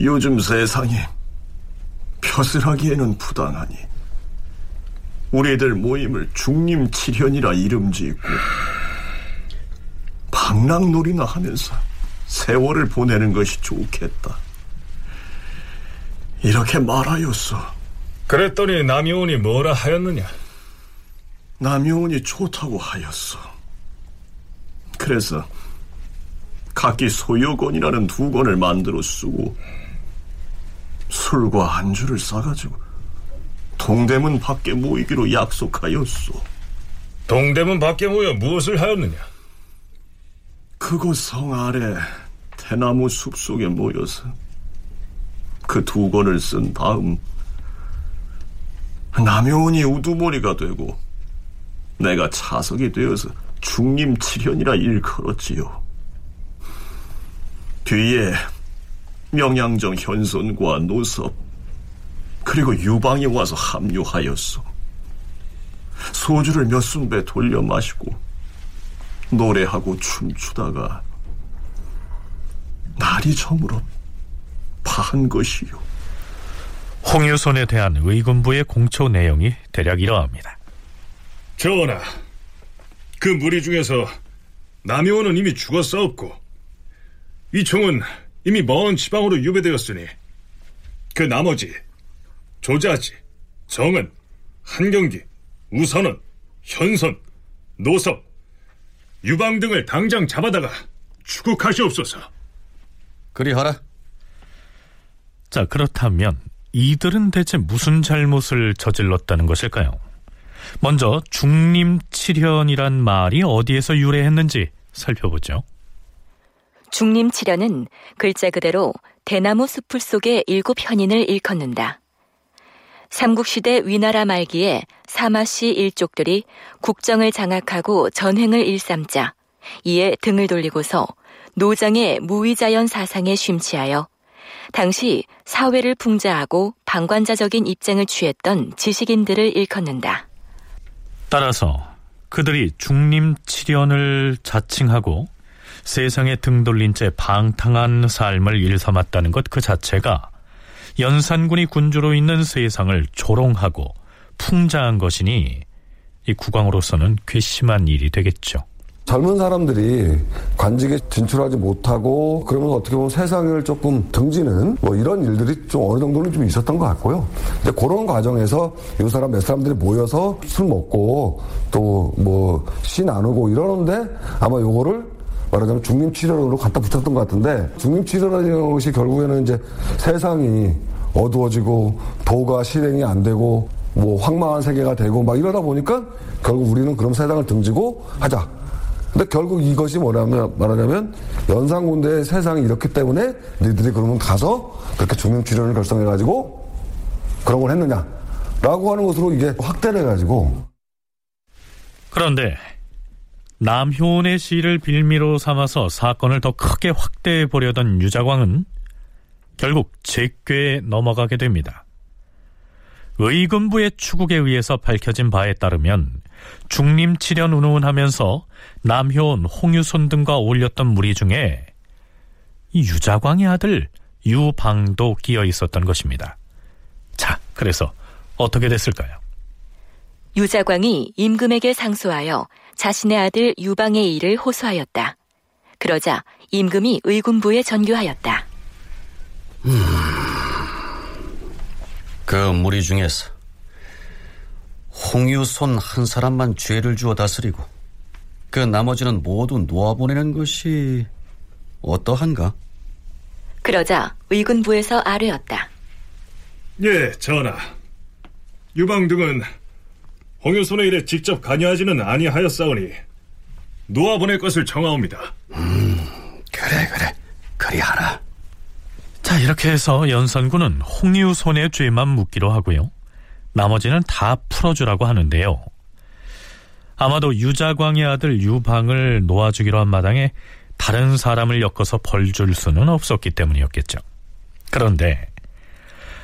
요즘 세상이 벼슬하기에는 부당하니 우리들 모임을 중림칠현이라 이름 짓고 방랑놀이나 하면서 세월을 보내는 것이 좋겠다. 이렇게 말하였어. 그랬더니 남효원이 뭐라 하였느냐? 남효원이 좋다고 하였어. 그래서 각기 소유권이라는 두 권을 만들어 쓰고 술과 안주를 싸가지고 동대문 밖에 모이기로 약속하였소. 동대문 밖에 모여 무엇을 하였느냐? 그곳 성 아래 대나무 숲 속에 모여서 그 두 권을 쓴 다음 남효원이 우두머리가 되고 내가 차석이 되어서 중림 7년이라 일컬었지요. 뒤에 명양정 현손과 노섭 그리고 유방이 와서 합류하였소. 소주를 몇 순배 돌려 마시고 노래하고 춤추다가 날이 저물어 파한 것이요. 홍유손에 대한 의군부의 공초 내용이 대략 이러합니다. 전하, 그 무리 중에서 남효원은 이미 죽었사옵고 이 총은 이미 먼 지방으로 유배되었으니 그 나머지 조자지, 정은, 한경기, 우선은, 현선, 노섭, 유방 등을 당장 잡아다가 추국하시옵소서. 그리하라. 자, 그렇다면 이들은 대체 무슨 잘못을 저질렀다는 것일까요? 먼저 중림칠현이란 말이 어디에서 유래했는지 살펴보죠. 중림칠현은 글자 그대로 대나무 숲을 속의 일곱 현인을 일컫는다. 삼국시대 위나라 말기에 사마씨 일족들이 국정을 장악하고 전횡을 일삼자 이에 등을 돌리고서 노장의 무위자연 사상에 심취하여 당시 사회를 풍자하고 방관자적인 입장을 취했던 지식인들을 일컫는다. 따라서 그들이 중림칠연을 자칭하고 세상에 등 돌린 채 방탕한 삶을 일삼았다는 것 그 자체가 연산군이 군주로 있는 세상을 조롱하고 풍자한 것이니 이 국왕으로서는 괘씸한 일이 되겠죠. 젊은 사람들이 관직에 진출하지 못하고 그러면 어떻게 보면 세상을 조금 등지는 뭐 이런 일들이 좀 어느 정도는 좀 있었던 것 같고요. 근데 그런 과정에서 이 사람 몇 사람들이 모여서 술 먹고 또 뭐 시 나누고 이러는데 아마 요거를 말하자면 중림치료로 갖다 붙였던 것 같은데 중림치료라는 것이 결국에는 이제 세상이 어두워지고 도가 실행이 안 되고 뭐 황망한 세계가 되고 막 이러다 보니까 결국 우리는 그런 세상을 등지고 하자. 근데 결국 이것이 뭐냐면 말하자면 연산군대의 세상이 이렇기 때문에 너희들이 그러면 가서 그렇게 중림치료를 결성해가지고 그런 걸 했느냐라고 하는 것으로 이게 확대를 해가지고 그런데 남효원의 시를 빌미로 삼아서 사건을 더 크게 확대해 보려던 유자광은 결국 제꾀에 넘어가게 됩니다. 의금부의 추국에 의해서 밝혀진 바에 따르면 중림칠연 운운하면서 남효원, 홍유손 등과 어울렸던 무리 중에 유자광의 아들 유방도 끼어 있었던 것입니다. 자, 그래서 어떻게 됐을까요? 유자광이 임금에게 상소하여 자신의 아들 유방의 일을 호소하였다. 그러자 임금이 의군부에 전교하였다. 음, 그 무리 중에서 홍유손 한 사람만 죄를 주어 다스리고 그 나머지는 모두 놓아보내는 것이 어떠한가? 그러자 의군부에서 아뢰었다. 예, 전하. 유방 등은 홍유손의 일에 직접 관여하지는 아니하였사오니 놓아보낼 것을 정하옵니다. 음, 그래 그래 그리하라. 자 이렇게 해서 연산군은 홍유손의 죄만 묻기로 하고요. 나머지는 다 풀어주라고 하는데요. 아마도 유자광의 아들 유방을 놓아주기로 한 마당에 다른 사람을 엮어서 벌 줄 수는 없었기 때문이었겠죠. 그런데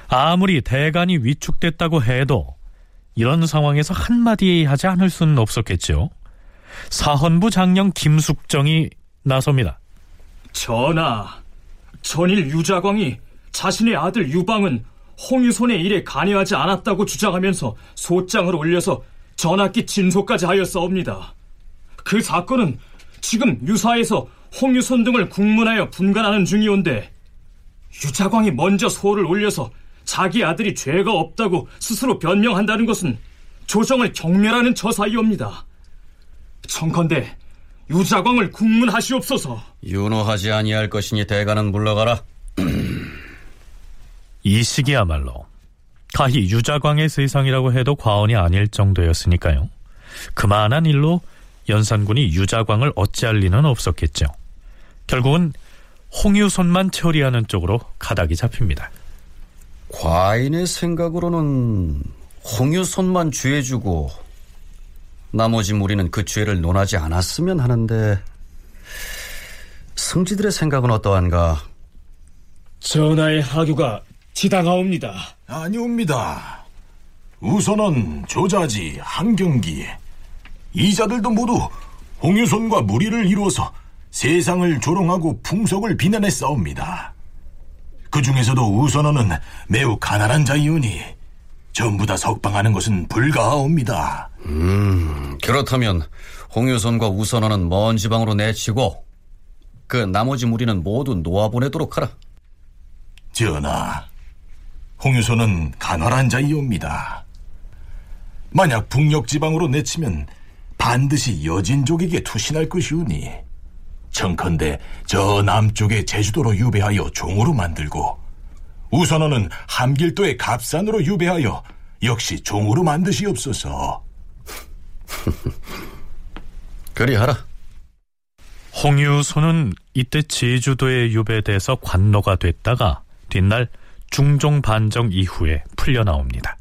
아무리 대간이 위축됐다고 해도 이런 상황에서 한마디 하지 않을 수는 없었겠죠. 사헌부 장령 김숙정이 나섭니다. 전하, 전일 유자광이 자신의 아들 유방은 홍유손의 일에 관여하지 않았다고 주장하면서 소장을 올려서 전학기 진소까지 하였사옵니다. 그 사건은 지금 유사에서 홍유손 등을 국문하여 분간하는 중이온데 유자광이 먼저 소를 올려서 자기 아들이 죄가 없다고 스스로 변명한다는 것은 조정을 경멸하는 처사이옵니다. 청컨대 유자광을 국문하시옵소서. 윤호하지 아니할 것이니 대가는 물러가라. (clears throat) 이 시기야말로 가히 유자광의 세상이라고 해도 과언이 아닐 정도였으니까요. 그만한 일로 연산군이 유자광을 어찌할 리는 없었겠죠. 결국은 홍유손만 처리하는 쪽으로 가닥이 잡힙니다. 과인의 생각으로는 홍유손만 죄주고 나머지 무리는 그 죄를 논하지 않았으면 하는데 승지들의 생각은 어떠한가? 전하의 하교가 지당하옵니다. 아니옵니다. 우선은 조자지, 한경기, 이자들도 모두 홍유손과 무리를 이루어서 세상을 조롱하고 풍속을 비난해 싸웁니다. 그 중에서도 우선어는 매우 가난한 자이오니 전부 다 석방하는 것은 불가하옵니다. 음, 그렇다면 홍유손과 우선어는 먼 지방으로 내치고 그 나머지 무리는 모두 놓아보내도록 하라. 전하, 홍유손은 간활한 자이옵니다. 만약 북녘 지방으로 내치면 반드시 여진족에게 투신할 것이오니 청컨대 저 남쪽의 제주도로 유배하여 종으로 만들고 우선어는 함길도의 갑산으로 유배하여 역시 종으로 만드시옵소서. (laughs) 그리하라. 홍유소는 이때 제주도에 유배돼서 관노가 됐다가 뒷날 중종 반정 이후에 풀려나옵니다.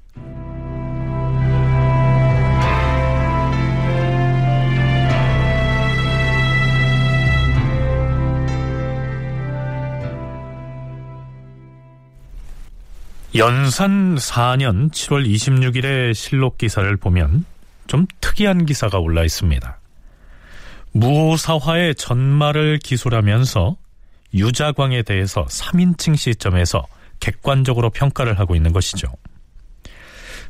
연산 4년 7월 26일의 실록 기사를 보면 좀 특이한 기사가 올라 있습니다. 무오사화의 전말을 기술하면서 유자광에 대해서 3인칭 시점에서 객관적으로 평가를 하고 있는 것이죠.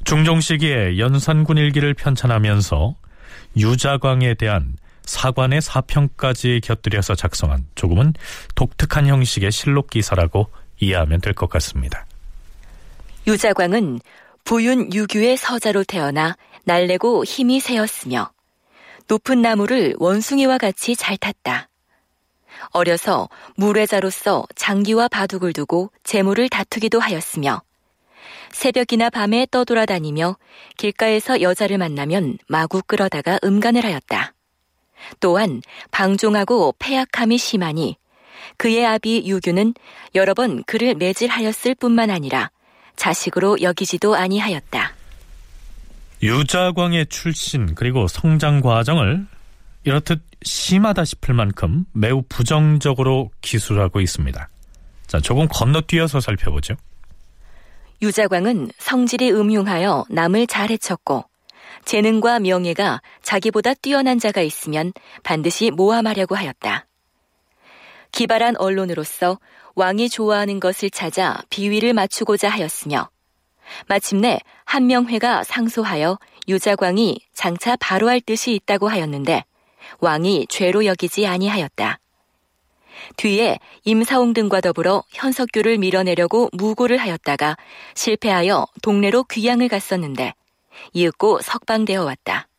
중종 시기에 연산군 일기를 편찬하면서 유자광에 대한 사관의 사평까지 곁들여서 작성한 조금은 독특한 형식의 실록 기사라고 이해하면 될 것 같습니다. 유자광은 부윤 유규의 서자로 태어나 날래고 힘이 세었으며 높은 나무를 원숭이와 같이 잘 탔다. 어려서 물회자로서 장기와 바둑을 두고 재물을 다투기도 하였으며 새벽이나 밤에 떠돌아다니며 길가에서 여자를 만나면 마구 끌어다가 음간을 하였다. 또한 방종하고 폐약함이 심하니 그의 아비 유규는 여러 번 그를 매질하였을 뿐만 아니라 자식으로 여기지도 아니하였다. 유자광의 출신 그리고 성장 과정을 이렇듯 심하다 싶을 만큼 매우 부정적으로 기술하고 있습니다. 자, 조금 건너뛰어서 살펴보죠. 유자광은 성질이 음흉하여 남을 잘 해쳤고 재능과 명예가 자기보다 뛰어난 자가 있으면 반드시 모함하려고 하였다. 기발한 언론으로서 왕이 좋아하는 것을 찾아 비위를 맞추고자 하였으며 마침내 한명회가 상소하여 유자광이 장차 바로 할 뜻이 있다고 하였는데 왕이 죄로 여기지 아니하였다. 뒤에 임사홍 등과 더불어 현석규를 밀어내려고 무고를 하였다가 실패하여 동네로 귀양을 갔었는데 이윽고 석방되어 왔다.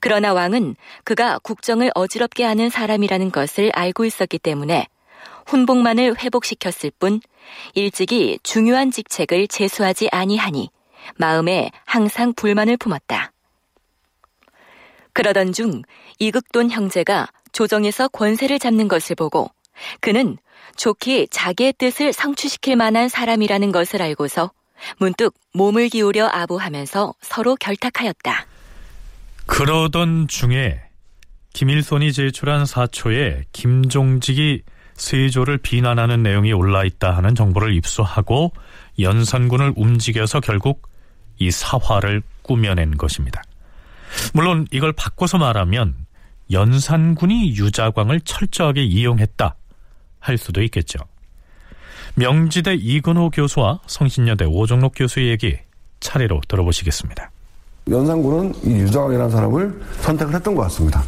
그러나 왕은 그가 국정을 어지럽게 하는 사람이라는 것을 알고 있었기 때문에 훈복만을 회복시켰을 뿐 일찍이 중요한 직책을 제수하지 아니하니 마음에 항상 불만을 품었다. 그러던 중 이극돈 형제가 조정에서 권세를 잡는 것을 보고 그는 좋게 자기의 뜻을 성취시킬 만한 사람이라는 것을 알고서 문득 몸을 기울여 아부하면서 서로 결탁하였다. 그러던 중에 김일손이 제출한 사초에 김종직이 세조를 비난하는 내용이 올라 있다 하는 정보를 입수하고 연산군을 움직여서 결국 이 사화를 꾸며낸 것입니다. 물론 이걸 바꿔서 말하면 연산군이 유자광을 철저하게 이용했다 할 수도 있겠죠. 명지대 이근호 교수와 성신여대 오종록 교수의 얘기 차례로 들어보시겠습니다. 연산군은 이 유자광이라는 사람을 선택을 했던 것 같습니다.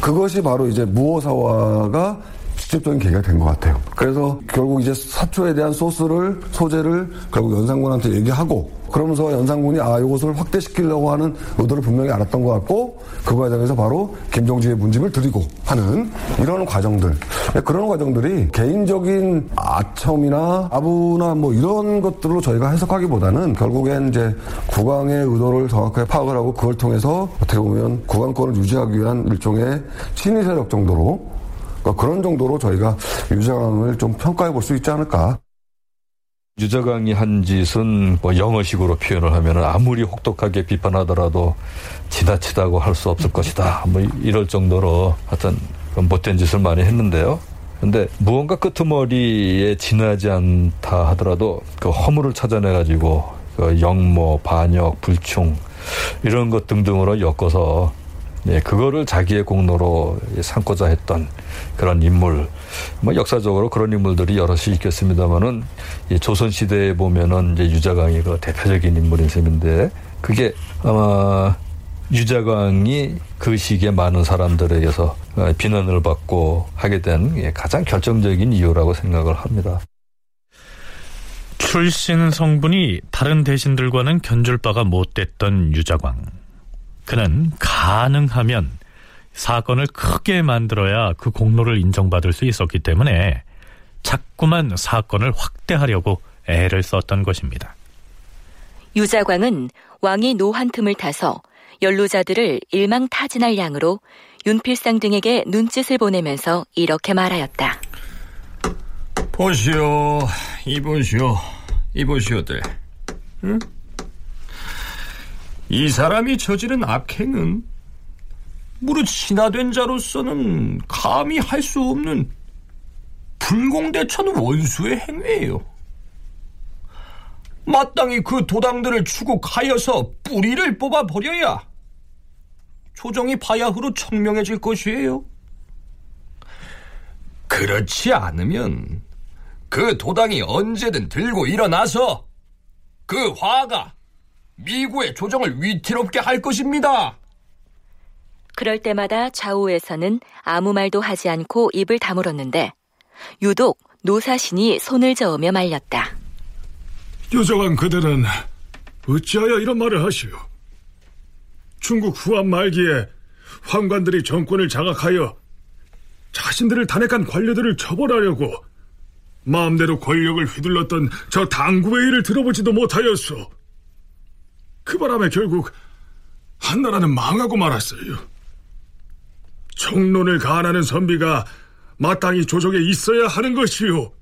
그것이 바로 이제 무호사화가 직접적인 계기가 된 것 같아요. 그래서 결국 이제 사초에 대한 소스를 소재를 결국 연산군한테 얘기하고 그러면서 연산군이 아 이것을 확대시키려고 하는 의도를 분명히 알았던 것 같고 그 과정에서 바로 김종지의 문집을 드리고 하는 이런 과정들 그런 과정들이 개인적인 아첨이나 아부나 뭐 이런 것들로 저희가 해석하기보다는 결국엔 이제 국왕의 의도를 정확하게 파악을 하고 그걸 통해서 어떻게 보면 국왕권을 유지하기 위한 일종의 친위 세력 정도로 그러니까 그런 정도로 저희가 유자강을 좀 평가해 볼 수 있지 않을까. 유자강이 한 짓은 뭐 영어식으로 표현을 하면 아무리 혹독하게 비판하더라도 지나치다고 할 수 없을 것이다. 뭐 이럴 정도로 하여튼 못된 짓을 많이 했는데요. 근데 무언가 끄트머리에 지나지 않다 하더라도 그 허물을 찾아내가지고 그 영모, 반역, 불충 이런 것 등등으로 엮어서 예, 그거를 자기의 공로로 삼고자 했던 그런 인물. 뭐 역사적으로 그런 인물들이 여럿이 있겠습니다만은 조선 시대에 보면은 이제 유자광이 그 대표적인 인물인 셈인데 그게 아마 유자광이 그 시기에 많은 사람들에게서 어, 비난을 받고 하게 된 예, 가장 결정적인 이유라고 생각을 합니다. 출신 성분이 다른 대신들과는 견줄 바가 못됐던 유자광. 그는 가능하면 사건을 크게 만들어야 그 공로를 인정받을 수 있었기 때문에 자꾸만 사건을 확대하려고 애를 썼던 것입니다. 유자광은 왕이 노한 틈을 타서 연루자들을 일망타진할 양으로 윤필상 등에게 눈짓을 보내면서 이렇게 말하였다. 보시오, 이보시오, 이보시오들. 응? 이 사람이 저지른 악행은 무릇 신하된 자로서는 감히 할 수 없는 불공대천 원수의 행위예요. 마땅히 그 도당들을 추국하여서 뿌리를 뽑아버려야 조정이 바야흐로 청명해질 것이에요. 그렇지 않으면 그 도당이 언제든 들고 일어나서 그 화가 미국의 조정을 위태롭게 할 것입니다. 그럴 때마다 좌우에서는 아무 말도 하지 않고 입을 다물었는데 유독 노사신이 손을 저으며 말렸다. 유정한 그들은 어찌하여 이런 말을 하시오? 중국 후한 말기에 황관들이 정권을 장악하여 자신들을 탄핵한 관료들을 처벌하려고 마음대로 권력을 휘둘렀던 저 당구의 일을 들어보지도 못하였소. 그 바람에 결국 한나라는 망하고 말았어요. 총론을 가하는 선비가 마땅히 조정에 있어야 하는 것이요.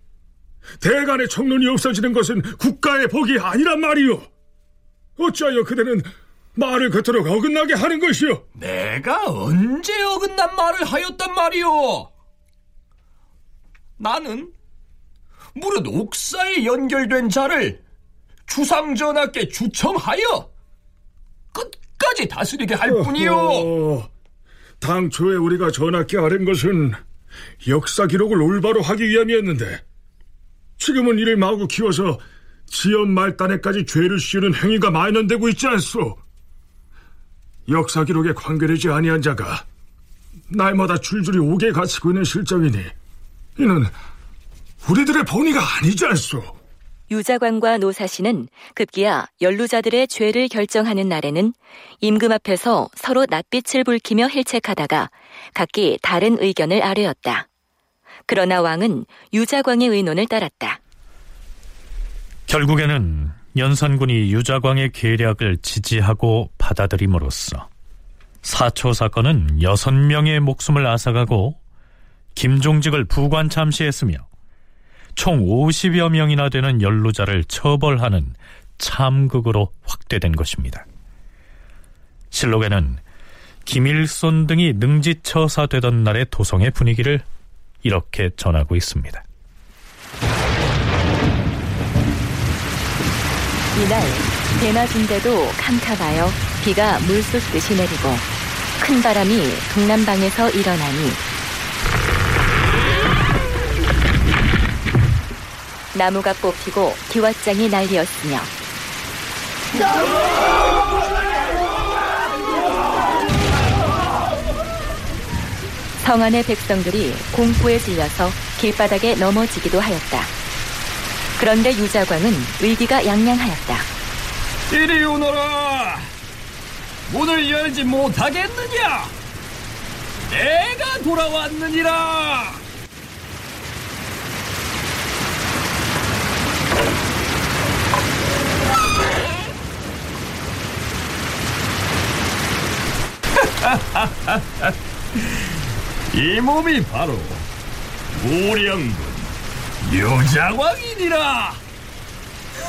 대간의 청론이 없어지는 것은 국가의 복이 아니란 말이오. 어찌하여 그대는 말을 그토록 어긋나게 하는 것이오? 내가 언제 어긋난 말을 하였단 말이오? 나는 무릇 옥사에 연결된 자를 주상전하께 주청하여 끝까지 다스리게 할 뿐이요. 당초에 우리가 전하께 아는 것은 역사 기록을 올바로 하기 위함이었는데 지금은 이를 마구 키워서 지연 말단에까지 죄를 씌우는 행위가 만연되고 있지 않소. 역사 기록에 관계되지 아니한 자가 날마다 줄줄이 옥에 갇히고 있는 실정이니 이는 우리들의 본의가 아니지 않소. 유자관과 노사시는 급기야 연루자들의 죄를 결정하는 날에는 임금 앞에서 서로 낯빛을 붉히며 힐책하다가 각기 다른 의견을 아뢰었다. 그러나 왕은 유자광의 의논을 따랐다. 결국에는 연산군이 유자광의 계략을 지지하고 받아들임으로써 사초 사건은 여섯 명의 목숨을 앗아가고 김종직을 부관 참시했으며 총 50여 명이나 되는 연루자를 처벌하는 참극으로 확대된 것입니다. 실록에는 김일손 등이 능지처사되던 날의 도성의 분위기를 이렇게 전하고 있습니다. 이날 대낮인데도 캄캄하여 비가 물쏟듯이 내리고 큰 바람이 동남방에서 일어나니 나무가 뽑히고 기왓장이 날리었으며 성 안의 백성들이 공포에 질려서 길바닥에 넘어지기도 하였다. 그런데 유자광은 의기가 양양하였다. 이리 오너라! 문을 열지 못하겠느냐? 내가 돌아왔느니라! (laughs) 이 몸이 바로 무령군 유자왕이니라.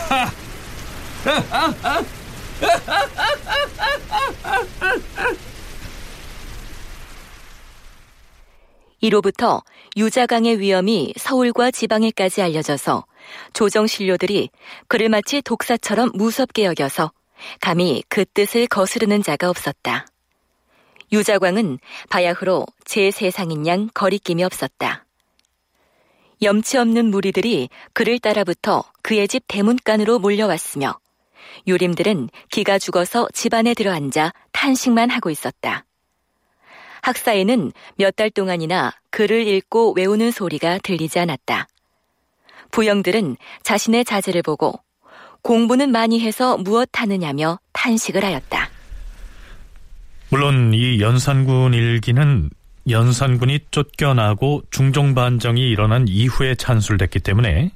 (laughs) 이로부터 유자강의 위험이 서울과 지방에까지 알려져서 조정 신료들이 그를 마치 독사처럼 무섭게 여겨서 감히 그 뜻을 거스르는 자가 없었다. 유자광은 바야흐로 제 세상인 양 거리낌이 없었다. 염치 없는 무리들이 그를 따라붙어 그의 집 대문간으로 몰려왔으며 유림들은 기가 죽어서 집안에 들어앉아 탄식만 하고 있었다. 학사에는 몇 달 동안이나 글을 읽고 외우는 소리가 들리지 않았다. 부영들은 자신의 자제를 보고 공부는 많이 해서 무엇 하느냐며 탄식을 하였다. 물론 이 연산군 일기는 연산군이 쫓겨나고 중종반정이 일어난 이후에 찬술됐기 때문에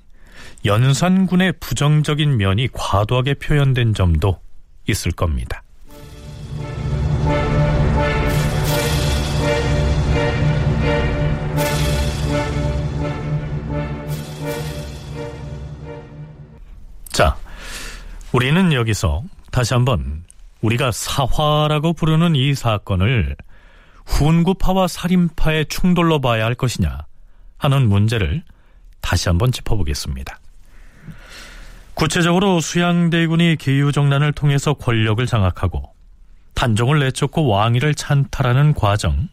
연산군의 부정적인 면이 과도하게 표현된 점도 있을 겁니다. 자, 우리는 여기서 다시 한번 우리가 사화라고 부르는 이 사건을 훈구파와 살인파의 충돌로 봐야 할 것이냐 하는 문제를 다시 한번 짚어보겠습니다. 구체적으로 수양대군이 기유정난을 통해서 권력을 장악하고 단종을 내쫓고 왕위를 찬탈하는 과정,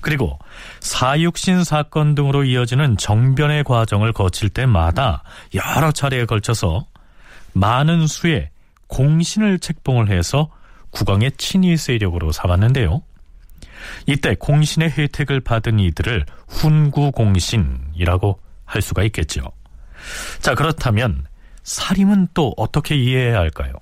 그리고 사육신 사건 등으로 이어지는 정변의 과정을 거칠 때마다 여러 차례에 걸쳐서 많은 수의 공신을 책봉을 해서 국왕의 친위 세력으로 삼았는데요. 이때 공신의 혜택을 받은 이들을 훈구 공신이라고 할 수가 있겠죠. 자, 그렇다면 사림은 또 어떻게 이해해야 할까요?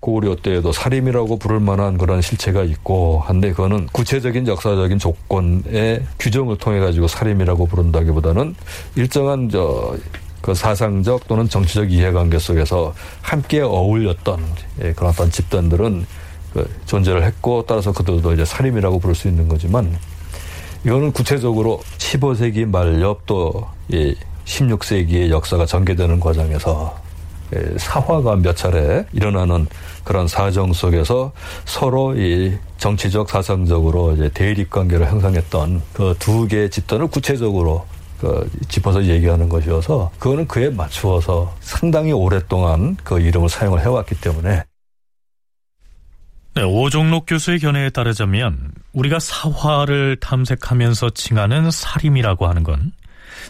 고구려 때에도 사림이라고 부를 만한 그런 실체가 있고 한데 그거는 구체적인 역사적인 조건의 규정을 통해 가지고 사림이라고 부른다기보다는 일정한 저 그 사상적 또는 정치적 이해관계 속에서 함께 어울렸던 예, 그런 어떤 집단들은 그 존재를 했고 따라서 그들도 이제 사림이라고 부를 수 있는 거지만 이거는 구체적으로 15세기 말엽 또 16세기의 역사가 전개되는 과정에서 예, 사화가 몇 차례 일어나는 그런 사정 속에서 서로 이 정치적 사상적으로 대립 관계를 형성했던 그 두 개의 집단을 구체적으로 그 짚어서 얘기하는 것이어서 그거는 그에 맞추어서 상당히 오랫동안 그 이름을 사용을 해왔기 때문에 네, 오종록 교수의 견해에 따르자면 우리가 사화를 탐색하면서 칭하는 사림이라고 하는 건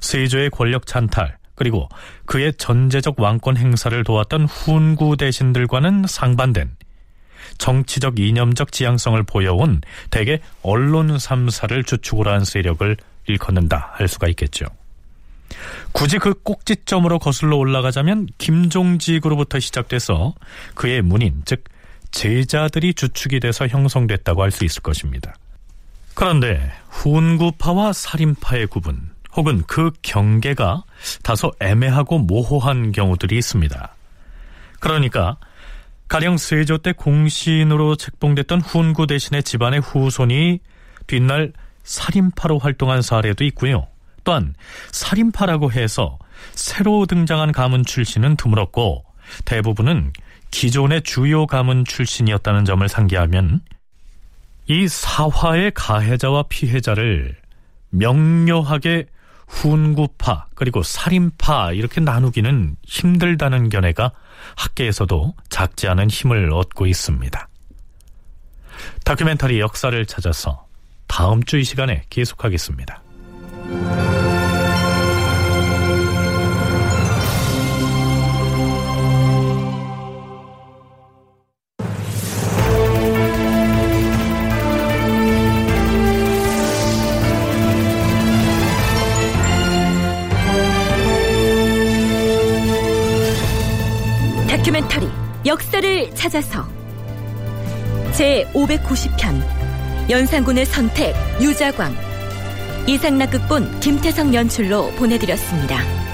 세조의 권력 찬탈 그리고 그의 전제적 왕권 행사를 도왔던 훈구 대신들과는 상반된 정치적 이념적 지향성을 보여온 대개 언론 3사를 주축으로 한 세력을 일컫는다 할 수가 있겠죠. 굳이 그 꼭지점으로 거슬러 올라가자면 김종직으로부터 시작돼서 그의 문인 즉 제자들이 주축이 돼서 형성됐다고 할 수 있을 것입니다. 그런데 훈구파와 살인파의 구분 혹은 그 경계가 다소 애매하고 모호한 경우들이 있습니다. 그러니까 가령 세조 때 공신으로 책봉됐던 훈구 대신의 집안의 후손이 뒷날 살인파로 활동한 사례도 있고요. 또한 살인파라고 해서 새로 등장한 가문 출신은 드물었고 대부분은 기존의 주요 가문 출신이었다는 점을 상기하면 이 사화의 가해자와 피해자를 명료하게 훈구파 그리고 살인파 이렇게 나누기는 힘들다는 견해가 학계에서도 작지 않은 힘을 얻고 있습니다. 다큐멘터리 역사를 찾아서 다음 주 이 시간에 계속하겠습니다. 역사를 찾아서 제 590편 연산군의 선택 유자광 이상락 극본 김태성 연출로 보내드렸습니다.